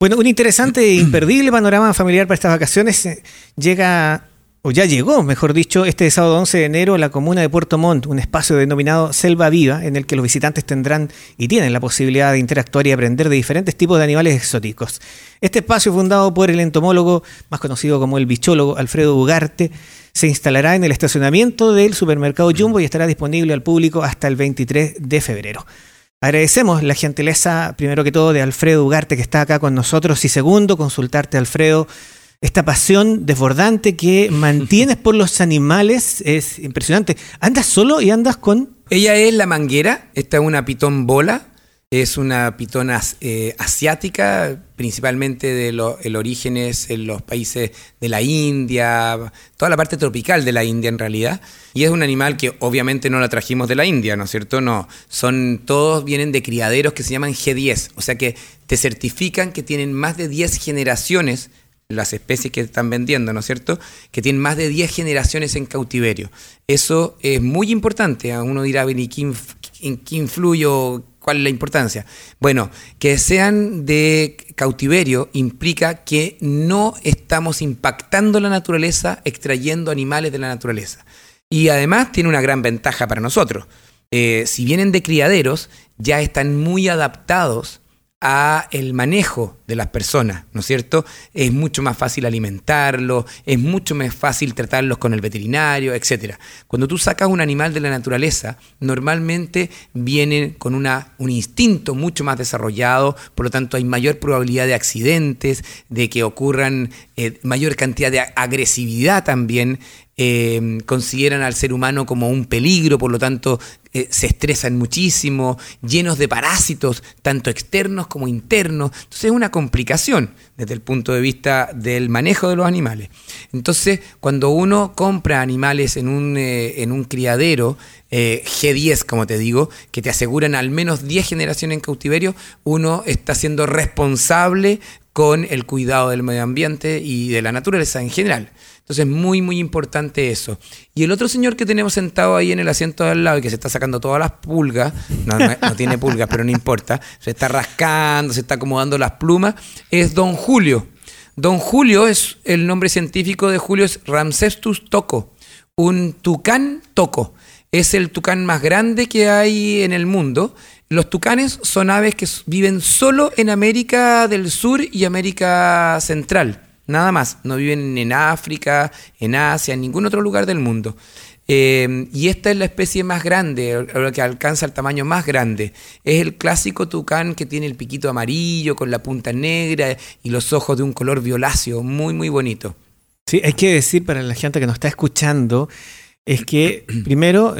Bueno, un interesante e imperdible panorama familiar para estas vacaciones eh, llega o ya llegó, mejor dicho, este sábado 11 de enero a la comuna de Puerto Montt, un espacio denominado Selva Viva, en el que los visitantes tendrán y tienen la posibilidad de interactuar y aprender de diferentes tipos de animales exóticos. Este espacio, fundado por el entomólogo, más conocido como el bichólogo Alfredo Ugarte, se instalará en el estacionamiento del supermercado Jumbo y estará disponible al público hasta el 23 de febrero. Agradecemos la gentileza, primero que todo, de Alfredo Ugarte, que está acá con nosotros, y segundo, consultarte, Alfredo, esta pasión desbordante que mantienes por los animales es impresionante. ¿Andas solo y andas con...? Ella es la manguera, esta es una pitón bola, es una pitona eh, asiática, principalmente de el origen en los países de la India, toda la parte tropical de la India en realidad. Y es un animal que obviamente no la trajimos de la India, ¿no es cierto? No, son todos vienen de criaderos que se llaman G10, o sea que te certifican que tienen más de 10 generaciones las especies que están vendiendo, ¿no es cierto? Que tienen más de 10 generaciones en cautiverio. Eso es muy importante. Uno dirá, ¿en qué, influye o cuál es la importancia? Bueno, que sean de cautiverio implica que no estamos impactando la naturaleza extrayendo animales de la naturaleza. Y además tiene una gran ventaja para nosotros. Eh, si vienen de criaderos, ya están muy adaptados a el manejo de las personas, ¿no es cierto? Es mucho más fácil alimentarlos, es mucho más fácil tratarlos con el veterinario, etc. Cuando tú sacas un animal de la naturaleza, normalmente vienen con una, un instinto mucho más desarrollado, por lo tanto hay mayor probabilidad de accidentes, de que ocurran eh, mayor cantidad de agresividad también, eh, consideran al ser humano como un peligro, por lo tanto eh, se estresan muchísimo, llenos de parásitos, tanto externos como internos. Entonces es una complicación desde el punto de vista del manejo de los animales. Entonces, cuando uno compra animales en un, eh, en un criadero, G10, como te digo, que te aseguran al menos 10 generaciones en cautiverio, uno está siendo responsable con el cuidado del medio ambiente y de la naturaleza en general. Entonces, muy, muy importante eso. Y el otro señor que tenemos sentado ahí en el asiento de al lado y que se está sacando todas las pulgas, no, no, tiene pulgas, pero no importa, se está rascando, se está acomodando las plumas, es don Julio. Don Julio es el nombre científico de Julio, es Ramsestus toco, un tucán toco. Es el tucán más grande que hay en el mundo. Los tucanes son aves que viven solo en América del Sur y América Central. Nada más. No viven en África, en Asia, en ningún otro lugar del mundo. Eh, y esta es la especie más grande, la que alcanza el tamaño más grande. Es el clásico tucán que tiene el piquito amarillo con la punta negra y los ojos de un color violáceo, muy, muy bonito. Sí, hay que decir para la gente que nos está escuchando, es que primero...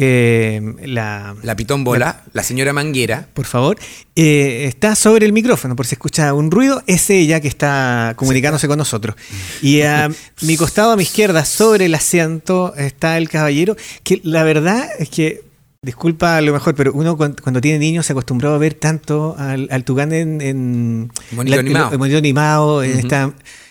Eh, la, la pitón bola, la, señora Manguera. Por favor, eh, está sobre el micrófono, por si escucha un ruido, es ella que está comunicándose con nosotros. Y a mi costado, a mi izquierda, sobre el asiento, está el caballero, que la verdad es que Disculpa a lo mejor, pero uno cuando, tiene niños se acostumbró a ver tanto al, al Tugán en, en monito animado, animado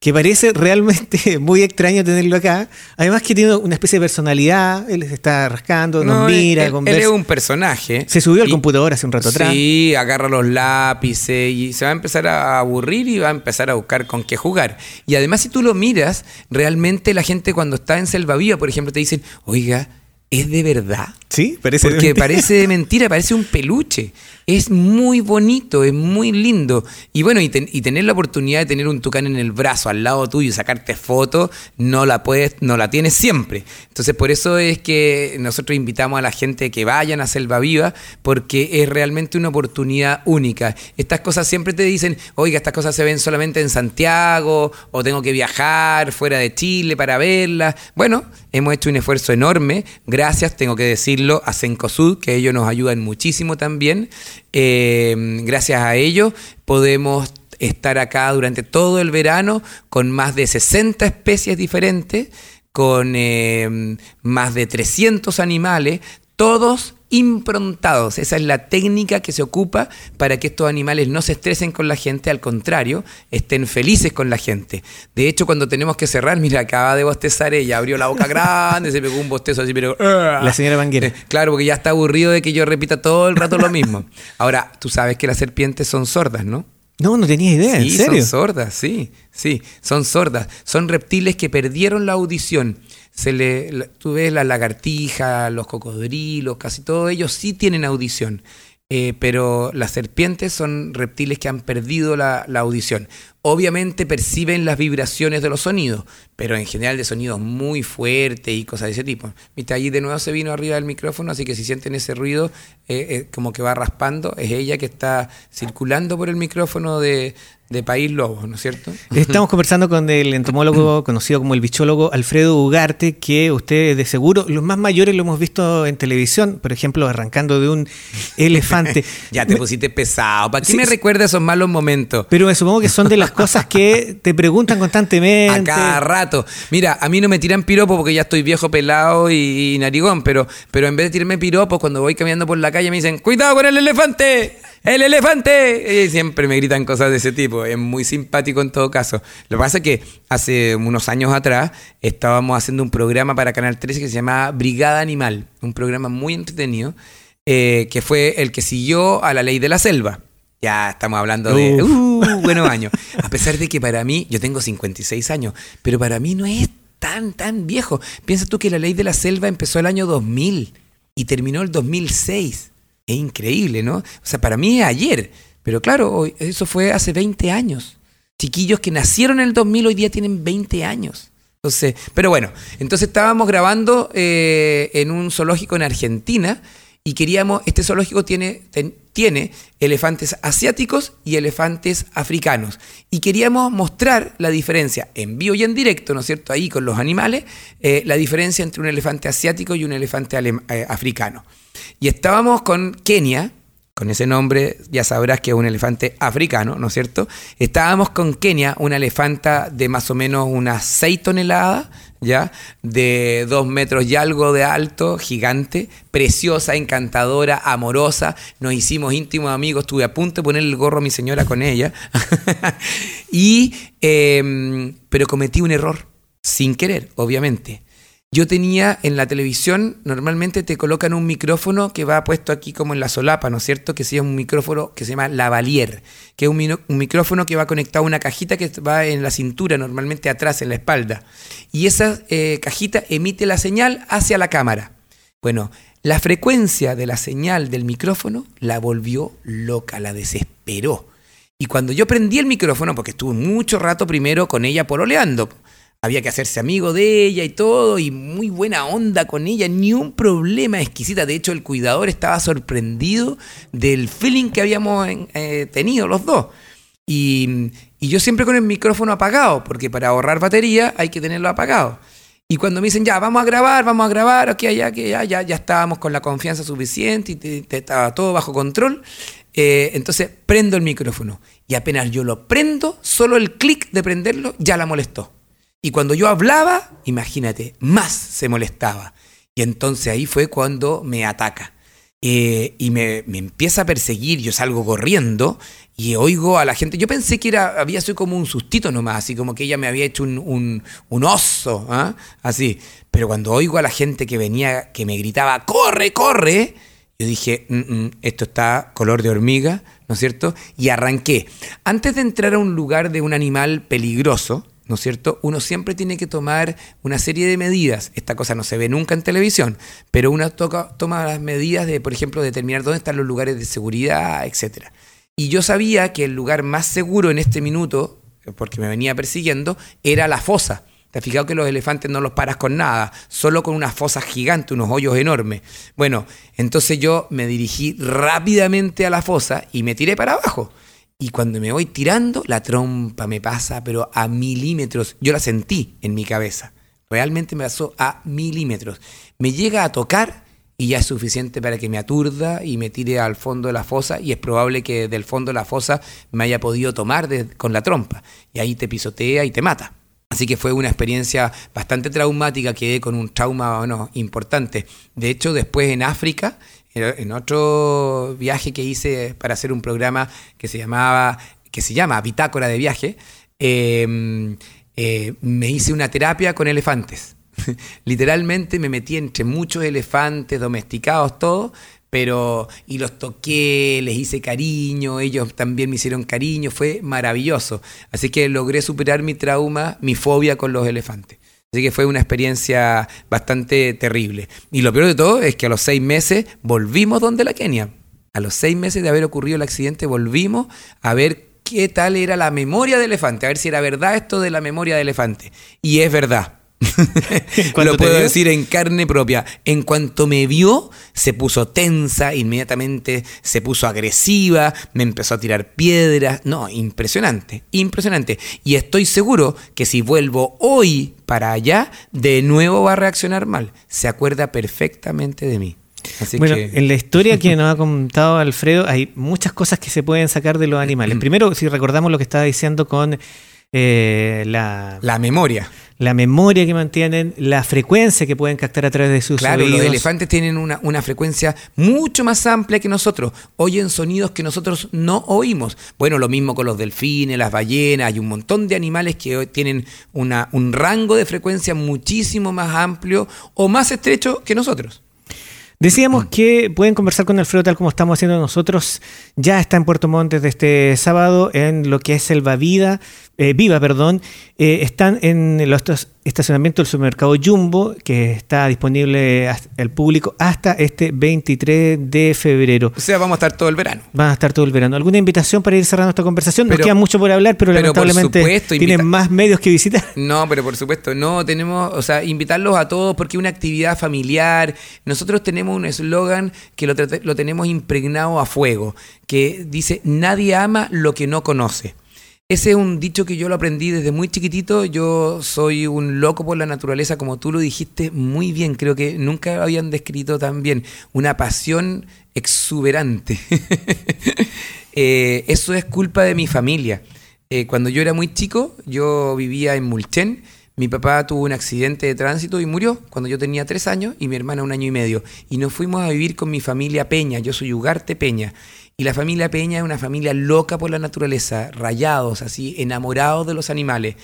que parece realmente muy extraño tenerlo acá. Además que tiene una especie de personalidad, él se está rascando, nos mira, él, Él es un personaje. Se subió al computador hace un rato atrás. Sí, agarra los lápices y se va a empezar a aburrir y va a empezar a buscar con qué jugar. Y además si tú lo miras, realmente la gente cuando está en Selva Viva, por ejemplo, te dicen, oiga, ¿es de verdad? Sí, parece Porque parece de mentira, parece un peluche. Es muy bonito, es muy lindo. Y bueno, y, tener la oportunidad de tener un tucán en el brazo al lado tuyo y sacarte fotos, no la puedes, no la tienes siempre. Entonces, por eso es que nosotros invitamos a la gente que vayan a Selva Viva, porque es realmente una oportunidad única. Estas cosas siempre te dicen, oiga, estas cosas se ven solamente en Santiago, o tengo que viajar fuera de Chile para verlas. Bueno, hemos hecho un esfuerzo enorme. Gracias, tengo que decirlo, a Sencosud, que ellos nos ayudan muchísimo también. Eh, gracias a ello podemos estar acá durante todo el verano con más de 60 especies diferentes, con eh, más de 300 animales, todos improntados. Esa es la técnica que se ocupa para que estos animales no se estresen con la gente, al contrario, estén felices con la gente. De hecho, cuando tenemos que cerrar, mira, acaba de bostezar ella, abrió la boca grande, se pegó un bostezo así, pero... ¡ah! La señora Manguera. Claro, porque ya está aburrido de que yo repita todo el rato lo mismo. Ahora, tú sabes que las serpientes son sordas, ¿no? No, no tenía idea, ¿en serio? Son sordas, sí, sí, son sordas. Son reptiles que perdieron la audición. Se le, tú ves la lagartija, los cocodrilos, casi todos ellos sí tienen audición. Eh, pero las serpientes son reptiles que han perdido la, audición. Obviamente perciben las vibraciones de los sonidos, pero en general de sonidos muy fuertes y cosas de ese tipo. Viste, allí de nuevo se vino arriba del micrófono, así que si sienten ese ruido, eh, eh, como que va raspando, es ella que está circulando por el micrófono de, de País Lobo, ¿no es cierto? Estamos conversando con el entomólogo conocido como el bichólogo Alfredo Ugarte, que ustedes de seguro, los más mayores lo hemos visto en televisión, por ejemplo, arrancando de un elefante. ya te pusiste pesado, ¿para qué me recuerda esos malos momentos? Pero me supongo que son de las cosas que te preguntan constantemente. A cada rato. Mira, a mí no me tiran piropo porque ya estoy viejo, pelado y, narigón, pero, pero en vez de tirarme piropos, cuando voy caminando por la calle me dicen, ¡cuidado con el elefante! ¡El elefante! Y siempre me gritan cosas de ese tipo. Es muy simpático en todo caso. Lo que pasa es que hace unos años atrás estábamos haciendo un programa para Canal 13 que se llamaba Brigada Animal. Un programa muy entretenido eh, que fue el que siguió a la ley de la selva. Ya estamos hablando de uh, buenos años. A pesar de que para mí, yo tengo 56 años, pero para mí no es tan, tan viejo. Piensa tú que la ley de la selva empezó el año 2000 y terminó el 2006 es increíble, ¿no? O sea, para mí es ayer, pero claro, eso fue hace 20 años. Chiquillos que nacieron en el 2000 hoy día tienen 20 años. Entonces, pero bueno, entonces estábamos grabando eh, en un zoológico en Argentina y queríamos, este zoológico tiene, tiene elefantes asiáticos y elefantes africanos. Y queríamos mostrar la diferencia en vivo y en directo, ¿no es cierto? Ahí con los animales, eh, la diferencia entre un elefante asiático y un elefante eh, africano. Y estábamos con Kenia, con ese nombre ya sabrás que es un elefante africano, ¿no es cierto? Estábamos con Kenia, una elefanta de más o menos unas 6 toneladas, ¿ya? De dos metros y algo de alto, gigante, preciosa, encantadora, amorosa. Nos hicimos íntimos amigos, estuve a punto de ponerle el gorro a mi señora con ella. y, em, pero cometí un error, sin querer, obviamente. Yo tenía en la televisión, normalmente te colocan un micrófono que va puesto aquí como en la solapa, ¿no es cierto? Que sea un micrófono que se llama lavalier, que es un, micrófono que va conectado a una cajita que va en la cintura, normalmente atrás, en la espalda. Y esa eh, cajita emite la señal hacia la cámara. Bueno, la frecuencia de la señal del micrófono la volvió loca, la desesperó. Y cuando yo prendí el micrófono, porque estuve mucho rato primero con ella pololeando, había que hacerse amigo de ella y todo, y muy buena onda con ella, ni un problema exquisita. De hecho, el cuidador estaba sorprendido del feeling que habíamos eh, tenido los dos. Y, yo siempre con el micrófono apagado, porque para ahorrar batería hay que tenerlo apagado. Y cuando me dicen, ya, vamos a grabar, vamos a grabar, aquí, allá, que ya, ya, ya estábamos con la confianza suficiente y estaba todo bajo control, eh, entonces prendo el micrófono. Y apenas yo lo prendo, solo el clic de prenderlo ya la molestó. Y cuando yo hablaba, imagínate, más se molestaba. Y entonces ahí fue cuando me ataca. Eh, y me, empieza a perseguir, yo salgo corriendo y oigo a la gente. Yo pensé que era, había sido como un sustito nomás, así como que ella me había hecho un, oso, ¿ah? así. Pero cuando oigo a la gente que venía, que me gritaba, ¡corre, corre! Yo dije, mm, mm, esto está color de hormiga, ¿no es cierto? Y arranqué. Antes de entrar a un lugar de un animal peligroso, ¿no es cierto? Uno siempre tiene que tomar una serie de medidas. Esta cosa no se ve nunca en televisión, pero uno toma las medidas de, por ejemplo, determinar dónde están los lugares de seguridad, etc. Y yo sabía que el lugar más seguro en este minuto, porque me venía persiguiendo, era la fosa. ¿Te has fijado que los elefantes no los paras con nada? Solo con una fosa gigante, unos hoyos enormes. Bueno, entonces yo me dirigí rápidamente a la fosa y me tiré para abajo. Y cuando me voy tirando, la trompa me pasa, pero a milímetros. Yo la sentí en mi cabeza. Realmente me pasó a milímetros. Me llega a tocar y ya es suficiente para que me aturda y me tire al fondo de la fosa y es probable que del fondo de la fosa me haya podido tomar con la trompa y ahí te pisotea y te mata. Así que fue una experiencia bastante traumática, quedé con un trauma bueno, importante. De hecho, después en África en otro viaje que hice para hacer un programa que se llamaba, que se llama Bitácora de Viaje, em, eh, me hice una terapia con elefantes. Literalmente me metí entre muchos elefantes domesticados, todo, pero y los toqué, les hice cariño, ellos también me hicieron cariño, fue maravilloso. Así que logré superar mi trauma, mi fobia con los elefantes. Así que fue una experiencia bastante terrible. Y lo peor de todo es que a los seis meses volvimos donde la Kenia. A los seis meses de haber ocurrido el accidente volvimos a ver qué tal era la memoria de elefante, a ver si era verdad esto de la memoria de elefante. Y es verdad. Lo puedo decir en carne propia. En cuanto me vio, se puso tensa, inmediatamente se puso agresiva, me empezó a tirar piedras. No, impresionante, impresionante. Y estoy seguro que si vuelvo hoy para allá, de nuevo va a reaccionar mal. Se acuerda perfectamente de mí. bueno, en la historia que nos ha contado Alfredo hay muchas cosas que se pueden sacar de los animales. Mm. Primero, si recordamos lo que estaba diciendo con eh, la, la memoria la memoria que mantienen, la frecuencia que pueden captar a través de sus claro, los elefantes tienen una, una, frecuencia mucho más amplia que nosotros. Oyen sonidos que nosotros no oímos. Bueno, lo mismo con los delfines, las ballenas. Hay un montón de animales que tienen una, un rango de frecuencia muchísimo más amplio o más estrecho que nosotros. Decíamos que pueden conversar con Alfredo tal como estamos haciendo nosotros. Ya está en Puerto Montt desde este sábado en lo que es Selva Vida, eh, Viva, perdón. Eh, están en los estacionamiento del supermercado Jumbo, que está disponible al público hasta este 23 de febrero. O sea, vamos a estar todo el verano. Van a estar todo el verano. ¿Alguna invitación para ir cerrando esta conversación? Nos queda mucho por hablar, pero, lamentablemente tienen más medios que visitar. No, pero por supuesto, no tenemos, o sea, invitarlos a todos porque es una actividad familiar. Nosotros tenemos un eslogan que lo, lo tenemos impregnado a fuego, que dice, nadie ama lo que no conoce. Ese es un dicho que yo lo aprendí desde muy chiquitito. Yo soy un loco por la naturaleza, como tú lo dijiste muy bien. Creo que nunca habían descrito tan bien. Una pasión exuberante. Eh, eso es culpa de mi familia. Eh, cuando yo era muy chico, yo vivía en Mulchen. Mi papá tuvo un accidente de tránsito y murió cuando yo tenía tres años y mi hermana un año y medio. Y nos fuimos a vivir con mi familia Peña. Yo soy Ugarte Peña. Y la familia Peña es una familia loca por la naturaleza, rayados, así, enamorados de los animales.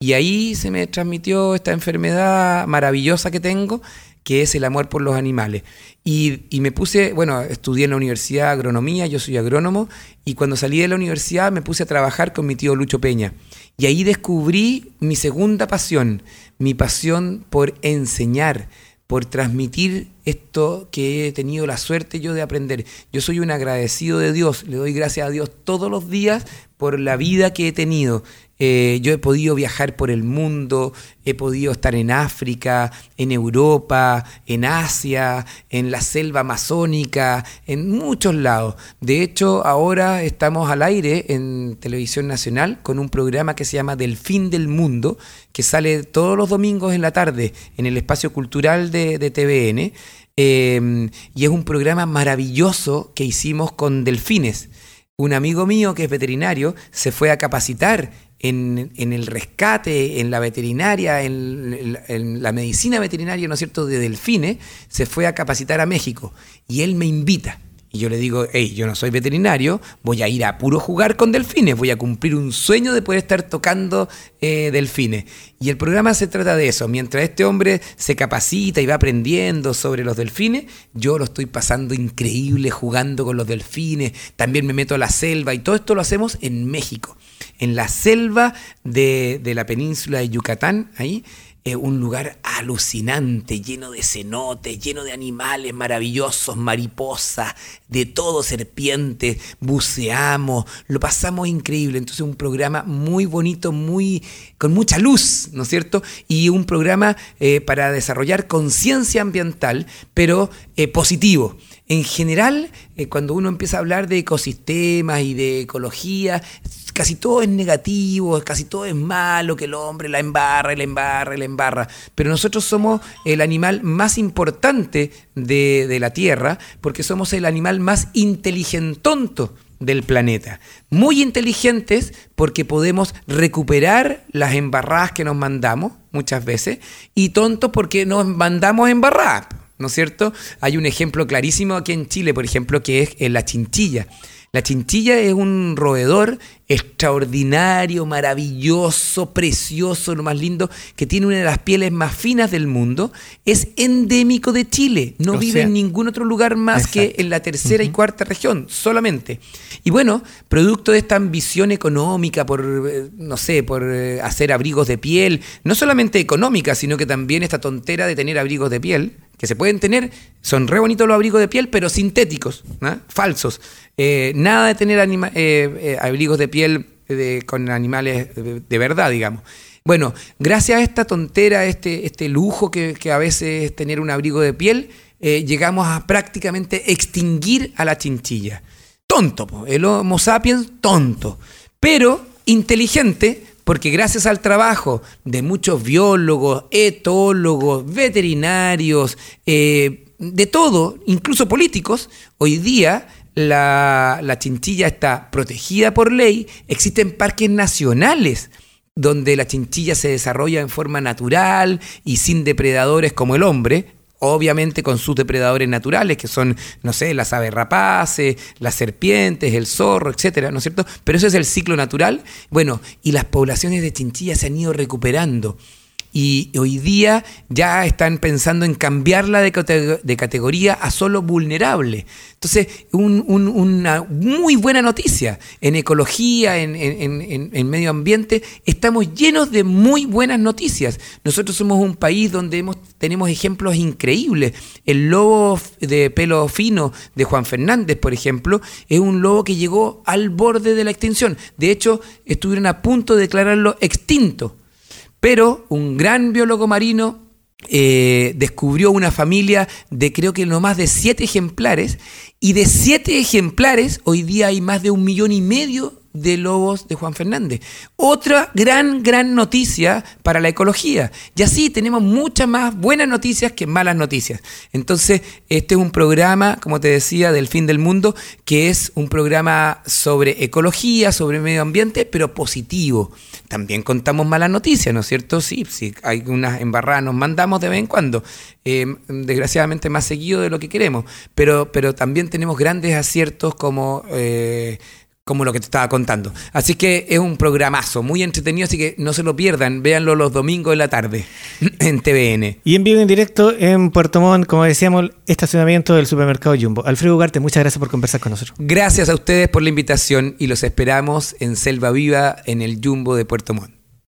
Y ahí se me transmitió esta enfermedad maravillosa que tengo, que es el amor por los animales. Y, me puse, bueno, estudié en la universidad agronomía, yo soy agrónomo, y cuando salí de la universidad me puse a trabajar con mi tío Lucho Peña. Y ahí descubrí mi segunda pasión, mi pasión por enseñar por transmitir esto que he tenido la suerte yo de aprender. Yo soy un agradecido de Dios, le doy gracias a Dios todos los días por la vida que he tenido. Eh, yo he podido viajar por el mundo, he podido estar en África, en Europa, en Asia, en la selva amazónica, en muchos lados. De hecho, ahora estamos al aire en Televisión Nacional con un programa que se llama Del Fin del Mundo, que sale todos los domingos en la tarde en el espacio cultural de, TVN. Eh, y es un programa maravilloso que hicimos con delfines. Un amigo mío que es veterinario se fue a capacitar en, el rescate, en la veterinaria, en, la medicina veterinaria, ¿no es cierto?, de delfines, se fue a capacitar a México. Y él me invita. Y yo le digo, hey, yo no soy veterinario, voy a ir a puro jugar con delfines, voy a cumplir un sueño de poder estar tocando eh, delfines. Y el programa se trata de eso. Mientras este hombre se capacita y va aprendiendo sobre los delfines, yo lo estoy pasando increíble jugando con los delfines. También me meto a la selva y todo esto lo hacemos en México en la selva de, la península de Yucatán, ahí, es un lugar alucinante, lleno de cenotes, lleno de animales maravillosos, mariposas, de todo, serpientes, buceamos, lo pasamos increíble. Entonces un programa muy bonito, muy con mucha luz, ¿no es cierto? Y un programa eh, para desarrollar conciencia ambiental, pero eh, positivo. En general, eh, cuando uno empieza a hablar de ecosistemas y de ecología, casi todo es negativo, casi todo es malo, que el hombre la embarra, la embarra, la embarra. Pero nosotros somos el animal más importante de, la Tierra porque somos el animal más inteligentonto del planeta. Muy inteligentes porque podemos recuperar las embarradas que nos mandamos muchas veces y tontos porque nos mandamos embarradas. ¿No es cierto? Hay un ejemplo clarísimo aquí en Chile, por ejemplo, que es la chinchilla. La chinchilla es un roedor extraordinario, maravilloso, precioso, lo más lindo, que tiene una de las pieles más finas del mundo, es endémico de Chile. No vive en ningún otro lugar más que en la tercera y cuarta región, solamente. Y bueno, producto de esta ambición económica por, eh, no sé, por eh, hacer abrigos de piel, no solamente económica, sino que también esta tontera de tener abrigos de piel, que se pueden tener, son re bonitos los abrigos de piel, pero sintéticos, falsos. Eh, nada de tener abrigos de piel con animales de, verdad, digamos. Bueno, gracias a esta tontera, este, este lujo que, a veces es tener un abrigo de piel, llegamos a prácticamente extinguir a la chinchilla tonto, el Homo sapiens tonto, pero inteligente porque gracias al trabajo de muchos biólogos, etólogos, veterinarios, eh, de todo, incluso políticos, hoy día la, la, chinchilla está protegida por ley, existen parques nacionales donde la chinchilla se desarrolla en forma natural y sin depredadores como el hombre, obviamente con sus depredadores naturales, que son, no sé, las aves rapaces, las serpientes, el zorro, etcétera, ¿no es cierto? Pero eso es el ciclo natural. Bueno, y las poblaciones de chinchillas se han ido recuperando y hoy día ya están pensando en cambiarla de, categoría a solo vulnerable. Entonces, una muy buena noticia. En ecología, en, medio ambiente, estamos llenos de muy buenas noticias. Nosotros somos un país donde tenemos ejemplos increíbles. El lobo de pelo fino de Juan Fernández, por ejemplo, es un lobo que llegó al borde de la extinción. De hecho, estuvieron a punto de declararlo extinto pero un gran biólogo marino eh, descubrió una familia de creo que no más de siete ejemplares y de siete ejemplares hoy día hay más de un millón y medio de lobos de Juan Fernández. Otra gran, gran noticia para la ecología. Y así tenemos muchas más buenas noticias que malas noticias. Entonces, este es un programa, como te decía, del fin del mundo, que es un programa sobre ecología, sobre medio ambiente, pero positivo. También contamos malas noticias, ¿no es cierto? Sí, sí, hay unas embarradas, nos mandamos de vez en cuando. Eh, desgraciadamente más seguido de lo que queremos. Pero, pero también tenemos grandes aciertos como... Eh, como lo que te estaba contando. Así que es un programazo, muy entretenido, así que no se lo pierdan, véanlo los domingos de la tarde en TVN. Y en vivo en directo en Puerto Montt, como decíamos, estacionamiento del supermercado Jumbo. Alfredo Ugarte, muchas gracias por conversar con nosotros. Gracias a ustedes por la invitación y los esperamos en Selva Viva en el Jumbo de Puerto Montt.